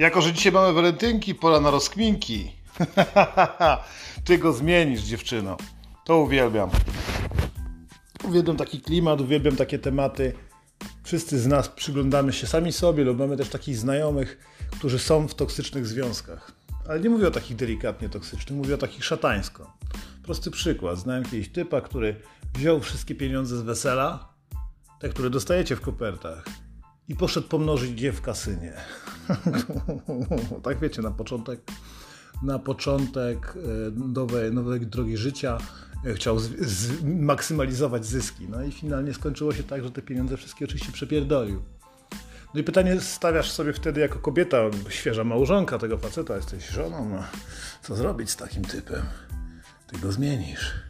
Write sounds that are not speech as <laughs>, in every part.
Jako, że dzisiaj mamy walentynki, pora na rozkminki. <laughs> Ty go zmienisz, dziewczyno. To uwielbiam. Uwielbiam taki klimat, uwielbiam takie tematy. Wszyscy z nas przyglądamy się sami sobie lub mamy też takich znajomych, którzy są w toksycznych związkach. Ale nie mówię o takich delikatnie toksycznych, mówię o takich szatańsko. Prosty przykład. Znałem kiedyś typa, który wziął wszystkie pieniądze z wesela, te, które dostajecie w kopertach, i poszedł pomnożyć je w kasynie. <laughs> tak wiecie, na początek na początek e, nowej, nowej drogi życia e, chciał z, z, maksymalizować zyski. No i finalnie skończyło się tak, że te pieniądze wszystkie oczywiście przepierdolił. No i pytanie stawiasz sobie wtedy jako kobieta, świeża małżonka tego faceta, jesteś żoną, no co zrobić z takim typem? Ty go zmienisz.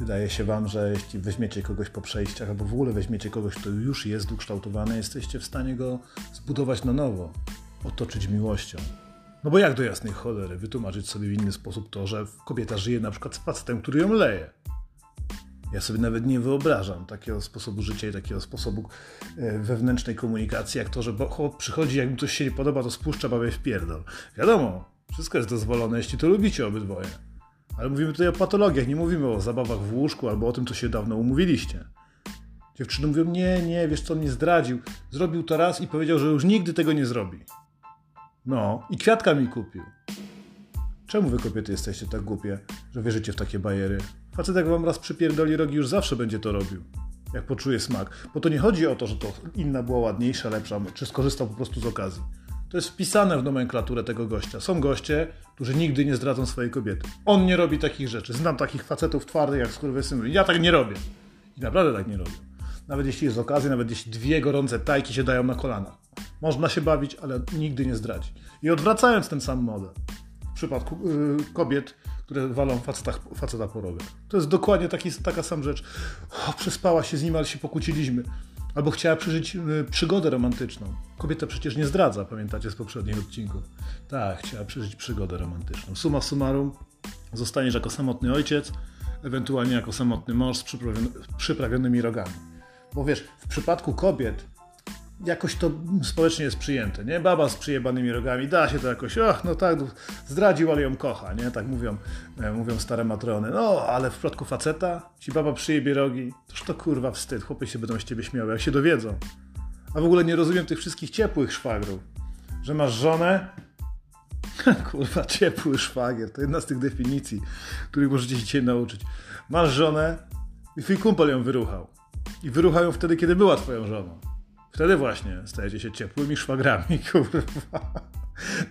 Wydaje się Wam, że jeśli weźmiecie kogoś po przejściach, albo w ogóle weźmiecie kogoś, kto już jest ukształtowany, jesteście w stanie go zbudować na nowo, otoczyć miłością. No bo jak do jasnej cholery wytłumaczyć sobie w inny sposób to, że kobieta żyje na przykład z facetem, który ją leje? Ja sobie nawet nie wyobrażam takiego sposobu życia i takiego sposobu e, wewnętrznej komunikacji, jak to, że chłop przychodzi, jak mu coś się nie podoba, to spuszcza babę w pierdol. Wiadomo, wszystko jest dozwolone, jeśli to lubicie obydwoje. Ale mówimy tutaj o patologiach, nie mówimy o zabawach w łóżku albo o tym, co się dawno umówiliście. Dziewczyny mówią, nie, nie, wiesz co, on mnie zdradził. Zrobił to raz i powiedział, że już nigdy tego nie zrobi. No, i kwiatka mi kupił. Czemu wy kobiety jesteście tak głupie, że wierzycie w takie bajery? Facet jak wam raz przypierdoli rogi, już zawsze będzie to robił. Jak poczuje smak. Bo to nie chodzi o to, że to inna była ładniejsza, lepsza, czy skorzystał po prostu z okazji. To jest wpisane w nomenklaturę tego gościa. Są goście, którzy nigdy nie zdradzą swojej kobiety. On nie robi takich rzeczy. Znam takich facetów twardych jak skurwysyny. Ja tak nie robię. I naprawdę tak nie robię. Nawet jeśli jest okazja, nawet jeśli dwie gorące tajki się dają na kolana. Można się bawić, ale nigdy nie zdradzi. I odwracając ten sam model, w przypadku yy, kobiet, które walą faceta, faceta po. To jest dokładnie taki, taka sama rzecz. O, przespała się z nim, ale się pokłóciliśmy. Albo chciała przeżyć yy, przygodę romantyczną. Kobieta przecież nie zdradza, pamiętacie z poprzednich odcinków. Tak, chciała przeżyć przygodę romantyczną. Suma summarum, zostaniesz jako samotny ojciec, ewentualnie jako samotny mąż z przyprawionymi rogami. Bo wiesz, w przypadku kobiet jakoś to społecznie jest przyjęte, nie? Baba z przyjebanymi rogami, da się to jakoś, och, no tak, zdradził, ale ją kocha, nie? Tak mówią, e, mówią stare matrony. No, ale w przypadku faceta, ci baba przyjebie rogi, toż to kurwa wstyd, chłopy się będą z ciebie śmiały, jak się dowiedzą. A w ogóle nie rozumiem tych wszystkich ciepłych szwagrów, że masz żonę, <laughs> kurwa, ciepły szwagier, to jedna z tych definicji, których możecie się dzisiaj nauczyć. Masz żonę i twój kumpel ją wyruchał. I wyruchał ją wtedy, kiedy była twoją żoną. Wtedy właśnie stajecie się ciepłymi szwagrami, <laughs> kurwa.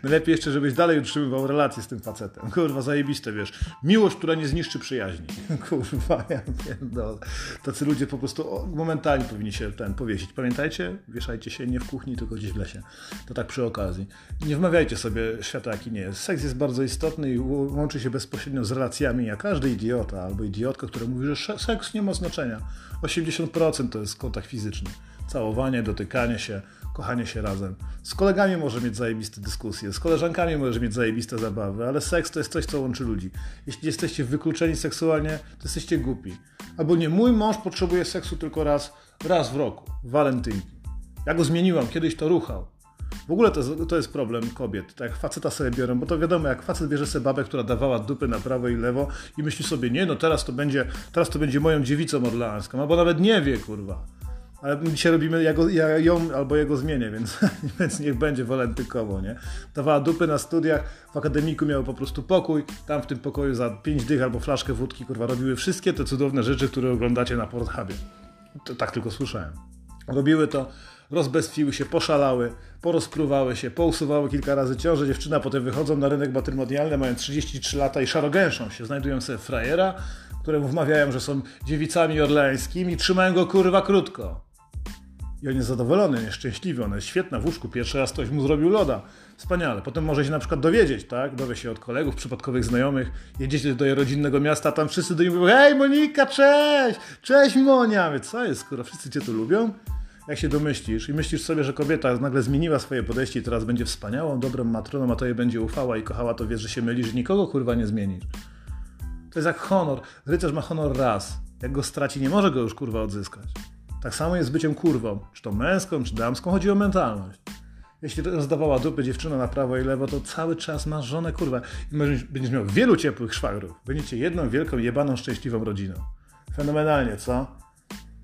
Najlepiej jeszcze, żebyś dalej utrzymywał relacje z tym facetem. Kurwa, zajebiste, wiesz. Miłość, która nie zniszczy przyjaźni. <laughs> Kurwa, ja pierdolę. Tacy ludzie po prostu momentalnie powinni się ten powiesić. Pamiętajcie? Wieszajcie się nie w kuchni, tylko gdzieś w lesie. To tak przy okazji. Nie wmawiajcie sobie świata, jaki nie jest. Seks jest bardzo istotny i łączy się bezpośrednio z relacjami, jak każdy idiota albo idiotka, która mówi, że seks nie ma znaczenia. 80% to jest kontakt fizyczny całowanie, dotykanie się, kochanie się razem. Z kolegami może mieć zajebiste dyskusje, z koleżankami może mieć zajebiste zabawy, ale seks to jest coś, co łączy ludzi. Jeśli jesteście wykluczeni seksualnie, to jesteście głupi. Albo nie, mój mąż potrzebuje seksu tylko raz, raz w roku, walentynki. Ja go zmieniłam, kiedyś to ruchał. W ogóle to, to jest problem kobiet. Tak jak faceta sobie biorą, bo to wiadomo, jak facet bierze sobie babę, która dawała dupy na prawo i lewo i myśli sobie, nie, no teraz to będzie, teraz to będzie moją dziewicą orleańską, albo nawet nie wie, kurwa. Ale my dzisiaj robimy, ja, go, ja ją albo jego zmienię, więc, <laughs> więc niech będzie walentykowo, nie? Dawała dupy na studiach, w akademiku miał po prostu pokój, tam w tym pokoju za pięć dych albo flaszkę wódki, kurwa, robiły wszystkie te cudowne rzeczy, które oglądacie na Pornhubie. To, tak tylko słyszałem. Robiły to, rozbestwiły się, poszalały, porozpruwały się, pousuwały kilka razy ciąże. Dziewczyna potem wychodzą na rynek matrymonialny, mają 33 lata i szarogęszą się, znajdują sobie frajera, któremu wmawiają, że są dziewicami orleańskimi, trzymają go kurwa krótko. I on jest zadowolony, nieszczęśliwy, ona jest świetna w łóżku, pierwszy raz ktoś mu zrobił loda. Wspaniale. Potem może się na przykład dowiedzieć, tak? Dowie się od kolegów, przypadkowych znajomych, jedziecie do jej rodzinnego miasta, tam wszyscy do niej mówią, hej Monika, cześć! Cześć Monia! Wie, co jest, skoro wszyscy cię tu lubią? Jak się domyślisz i myślisz sobie, że kobieta nagle zmieniła swoje podejście i teraz będzie wspaniałą, dobrą matroną, a to jej będzie ufała i kochała, to wiesz, że się mylisz, że nikogo kurwa nie zmienisz. To jest jak honor. Rycerz ma honor raz. Jak go straci, nie może go już kurwa odzyskać. Tak samo jest z byciem kurwą, czy to męską, czy damską, chodzi o mentalność. Jeśli rozdawała dupy dziewczyna na prawo i lewo, to cały czas masz żonę, kurwa. I będziesz miał wielu ciepłych szwagrów. Będziecie jedną wielką, jebaną, szczęśliwą rodziną. Fenomenalnie, co?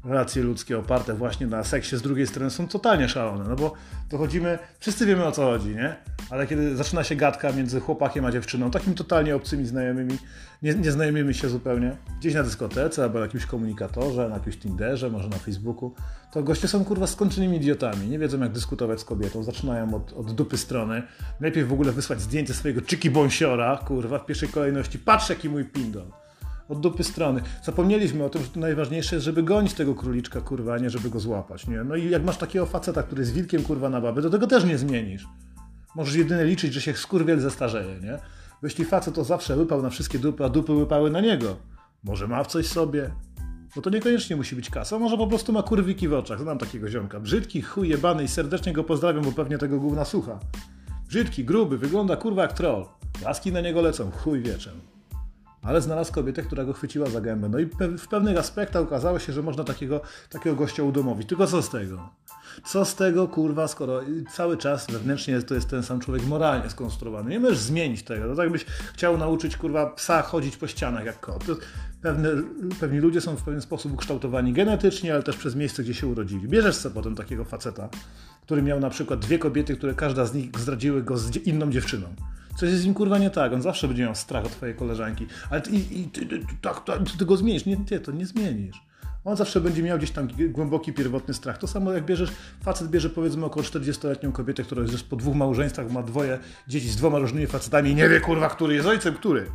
Relacje ludzkie oparte właśnie na seksie z drugiej strony są totalnie szalone, no bo dochodzimy, wszyscy wiemy o co chodzi, nie? Ale kiedy zaczyna się gadka między chłopakiem a dziewczyną, takim totalnie obcymi znajomymi, nie, nie znajomymi się zupełnie, gdzieś na dyskotece albo na jakimś komunikatorze, na jakimś Tinderze, może na Facebooku, to goście są kurwa skończonymi idiotami, nie wiedzą jak dyskutować z kobietą, zaczynają od, od dupy strony, najpierw w ogóle wysłać zdjęcie swojego czyki bąsiora, kurwa, w pierwszej kolejności, patrz jaki mój pindol od dupy strony. Zapomnieliśmy o tym, że najważniejsze jest, żeby gonić tego króliczka, kurwa, a nie żeby go złapać, nie? No i jak masz takiego faceta, który jest wilkiem, kurwa, na babę, to tego też nie zmienisz. Możesz jedynie liczyć, że się skurwiel zestarzeje, nie? Bo jeśli facet to zawsze łypał na wszystkie dupy, a dupy łypały na niego, może ma w coś sobie, bo to niekoniecznie musi być kasa, może po prostu ma kurwiki w oczach. Znam takiego ziomka. Brzydki, chuj jebany i serdecznie go pozdrawiam, bo pewnie tego gówna słucha. Brzydki, gruby, wygląda kurwa jak troll. Laski na niego lecą, chuj wieczem ale znalazł kobietę, która go chwyciła za gębę. No i w pewnych aspektach okazało się, że można takiego, takiego gościa udomowić. Tylko co z tego? Co z tego, kurwa, skoro cały czas wewnętrznie to jest ten sam człowiek moralnie skonstruowany. Nie możesz zmienić tego. To tak byś chciał nauczyć, kurwa, psa chodzić po ścianach jak kot. Pewne, pewni ludzie są w pewien sposób ukształtowani genetycznie, ale też przez miejsce, gdzie się urodzili. Bierzesz sobie potem takiego faceta, który miał na przykład dwie kobiety, które każda z nich zdradziły go z inną dziewczyną. Coś jest z nim kurwa nie tak, on zawsze będzie miał strach od twojej koleżanki. Ale ty, i, i, ty, ty, tak, tak, ty, ty go zmienisz. Nie, ty to nie zmienisz. On zawsze będzie miał gdzieś tam głęboki, pierwotny strach. To samo jak bierzesz, facet bierze powiedzmy około 40-letnią kobietę, która jest już po dwóch małżeństwach, ma dwoje dzieci z dwoma różnymi facetami i nie wie kurwa, który jest ojcem, który.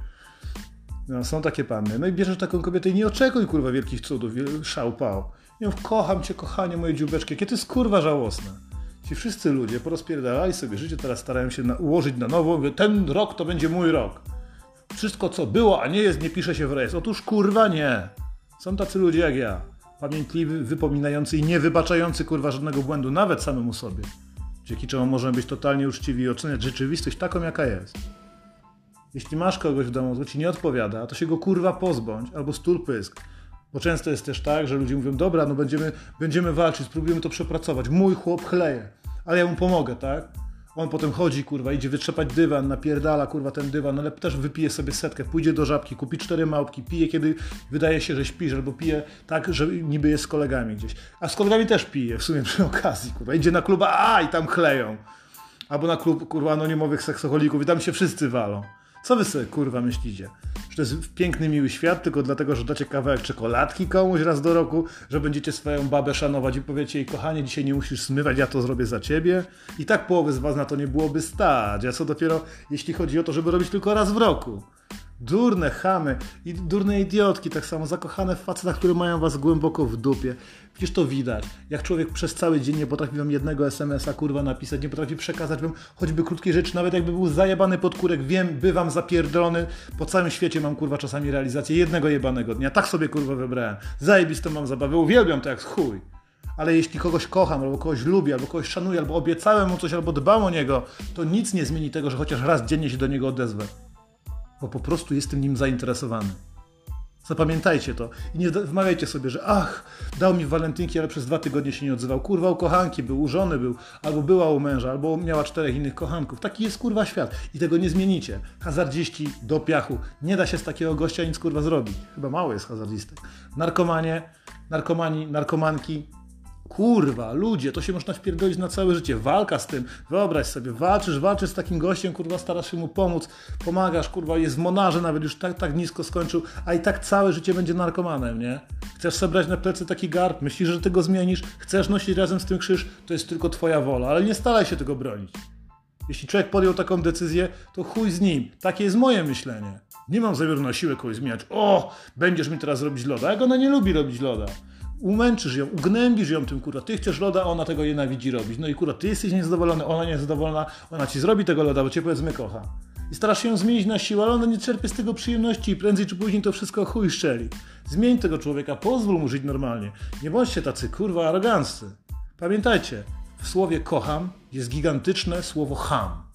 No, są takie panny. No i bierzesz taką kobietę i nie oczekuj kurwa wielkich cudów, szał pał. Mów, kocham cię, kochanie moje dziubeczki, jakie to jest kurwa żałosne. Ci wszyscy ludzie porozpierdalali sobie życie, teraz starają się na, ułożyć na nowo. Mówię, ten rok to będzie mój rok. Wszystko, co było, a nie jest, nie pisze się w rejestr. Otóż kurwa nie. Są tacy ludzie jak ja. Pamiętliwy, wypominający i nie wybaczający kurwa żadnego błędu, nawet samemu sobie. Dzięki czemu możemy być totalnie uczciwi i oceniać rzeczywistość taką, jaka jest. Jeśli masz kogoś w domu, kto ci nie odpowiada, to się go kurwa pozbądź albo stul pysk. Bo często jest też tak, że ludzie mówią, dobra, no będziemy, będziemy walczyć, spróbujemy to przepracować. Mój chłop chleje ale ja mu pomogę, tak? On potem chodzi, kurwa, idzie wytrzepać dywan, napierdala, kurwa, ten dywan, ale też wypije sobie setkę, pójdzie do żabki, kupi cztery małpki, pije, kiedy wydaje się, że śpisz, albo pije tak, że niby jest z kolegami gdzieś. A z kolegami też pije, w sumie przy okazji, kurwa. Idzie na klub, a i tam chleją. Albo na klub, kurwa, anonimowych seksoholików i tam się wszyscy walą. Co wy sobie, kurwa, myślicie? Że to jest piękny, miły świat tylko dlatego, że dacie kawałek czekoladki komuś raz do roku, że będziecie swoją babę szanować i powiecie jej, kochanie, dzisiaj nie musisz smywać, ja to zrobię za ciebie. I tak połowy z was na to nie byłoby stać, a co dopiero, jeśli chodzi o to, żeby robić tylko raz w roku. Durne chamy i durne idiotki, tak samo zakochane w facetach, które mają was głęboko w dupie. Przecież to widać. Jak człowiek przez cały dzień nie potrafi wam jednego SMS-a kurwa napisać, nie potrafi przekazać wam choćby krótkiej rzeczy, nawet jakby był zajebany pod kurek, wiem, bywam zapierdolony, po całym świecie mam kurwa czasami realizację jednego jebanego dnia. Tak sobie kurwa wybrałem. Zajebistą mam zabawę, uwielbiam to jak chuj. Ale jeśli kogoś kocham, albo kogoś lubię, albo kogoś szanuję, albo obiecałem mu coś, albo dbam o niego, to nic nie zmieni tego, że chociaż raz dziennie się do niego odezwę bo po prostu jestem nim zainteresowany. Zapamiętajcie to i nie wmawiajcie sobie, że ach, dał mi walentynki, ale przez dwa tygodnie się nie odzywał. Kurwa u kochanki był, u żony był, albo była u męża, albo miała czterech innych kochanków. Taki jest kurwa świat i tego nie zmienicie. Hazardziści do piachu. Nie da się z takiego gościa nic kurwa zrobić. Chyba mało jest hazardzistek. Narkomanie, narkomani, narkomanki, Kurwa, ludzie, to się można wpierdolić na całe życie. Walka z tym. Wyobraź sobie, walczysz, walczysz z takim gościem, kurwa, starasz się mu pomóc, pomagasz, kurwa, jest w monarze, nawet już tak, tak nisko skończył, a i tak całe życie będzie narkomanem, nie? Chcesz sobie brać na plecy taki garb, myślisz, że ty go zmienisz, chcesz nosić razem z tym krzyż, to jest tylko twoja wola, ale nie staraj się tego bronić. Jeśli człowiek podjął taką decyzję, to chuj z nim. Takie jest moje myślenie. Nie mam zamiaru na siłę kogoś zmieniać. O, będziesz mi teraz robić loda. Jak ona nie lubi robić loda umęczysz ją, ugnębisz ją tym, kurwa, ty chcesz loda, ona tego nienawidzi robić. No i kurwa, ty jesteś niezadowolony, ona niezadowolona, ona ci zrobi tego loda, bo cię powiedzmy kocha. I starasz się ją zmienić na siłę, ale ona nie czerpie z tego przyjemności i prędzej czy później to wszystko chuj szczeli. Zmień tego człowieka, pozwól mu żyć normalnie. Nie bądźcie tacy, kurwa, aroganccy. Pamiętajcie, w słowie kocham jest gigantyczne słowo ham.